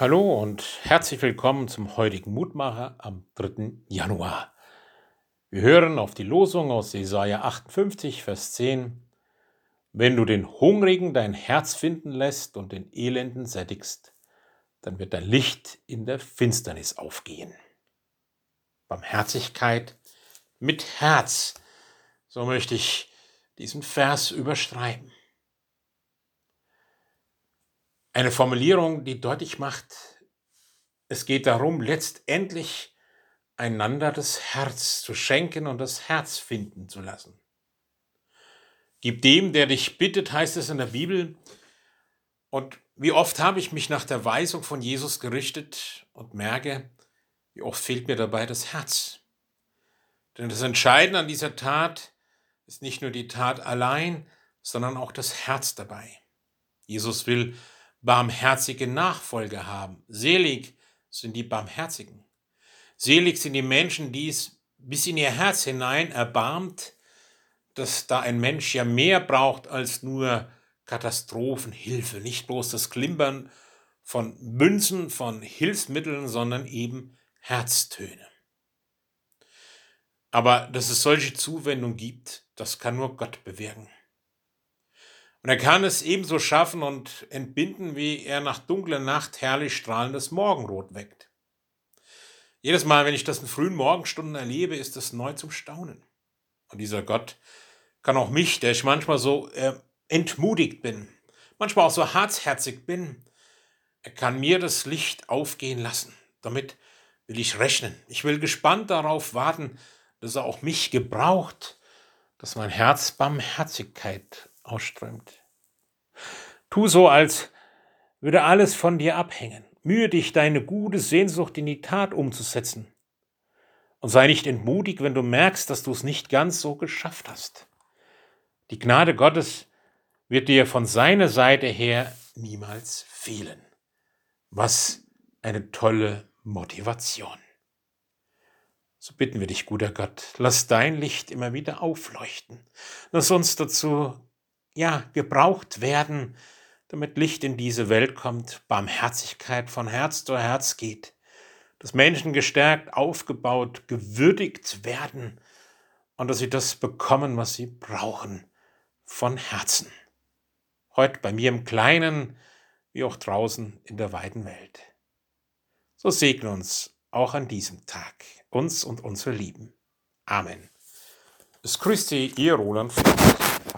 Hallo und herzlich willkommen zum heutigen Mutmacher am 3. Januar. Wir hören auf die Losung aus Jesaja 58, Vers 10. Wenn du den Hungrigen dein Herz finden lässt und den Elenden sättigst, dann wird dein Licht in der Finsternis aufgehen. Barmherzigkeit mit Herz. So möchte ich diesen Vers überschreiben. Eine Formulierung, die deutlich macht, es geht darum, letztendlich einander das Herz zu schenken und das Herz finden zu lassen. Gib dem, der dich bittet, heißt es in der Bibel. Und wie oft habe ich mich nach der Weisung von Jesus gerichtet und merke, wie oft fehlt mir dabei das Herz. Denn das Entscheidende an dieser Tat ist nicht nur die Tat allein, sondern auch das Herz dabei. Jesus will barmherzige Nachfolger haben. Selig sind die Barmherzigen. Selig sind die Menschen, die es bis in ihr Herz hinein erbarmt, dass da ein Mensch ja mehr braucht als nur Katastrophenhilfe, nicht bloß das Klimpern von Münzen, von Hilfsmitteln, sondern eben Herztöne. Aber dass es solche Zuwendung gibt, das kann nur Gott bewirken. Und er kann es ebenso schaffen und entbinden, wie er nach dunkler Nacht herrlich strahlendes Morgenrot weckt. Jedes Mal, wenn ich das in frühen Morgenstunden erlebe, ist es neu zum Staunen. Und dieser Gott kann auch mich, der ich manchmal so äh, entmutigt bin, manchmal auch so harzherzig bin, er kann mir das Licht aufgehen lassen. Damit will ich rechnen. Ich will gespannt darauf warten, dass er auch mich gebraucht, dass mein Herz Barmherzigkeit ausströmt. Tu so, als würde alles von dir abhängen. Mühe dich, deine gute Sehnsucht in die Tat umzusetzen. Und sei nicht entmutigt, wenn du merkst, dass du es nicht ganz so geschafft hast. Die Gnade Gottes wird dir von seiner Seite her niemals fehlen. Was eine tolle Motivation. So bitten wir dich, guter Gott, lass dein Licht immer wieder aufleuchten. Lass uns dazu ja, gebraucht werden, damit Licht in diese Welt kommt, Barmherzigkeit von Herz zu Herz geht, dass Menschen gestärkt, aufgebaut, gewürdigt werden und dass sie das bekommen, was sie brauchen, von Herzen. Heute bei mir im Kleinen, wie auch draußen in der weiten Welt. So segne uns auch an diesem Tag, uns und unsere Lieben. Amen. Es grüßt Sie, Ihr Roland Friedrich.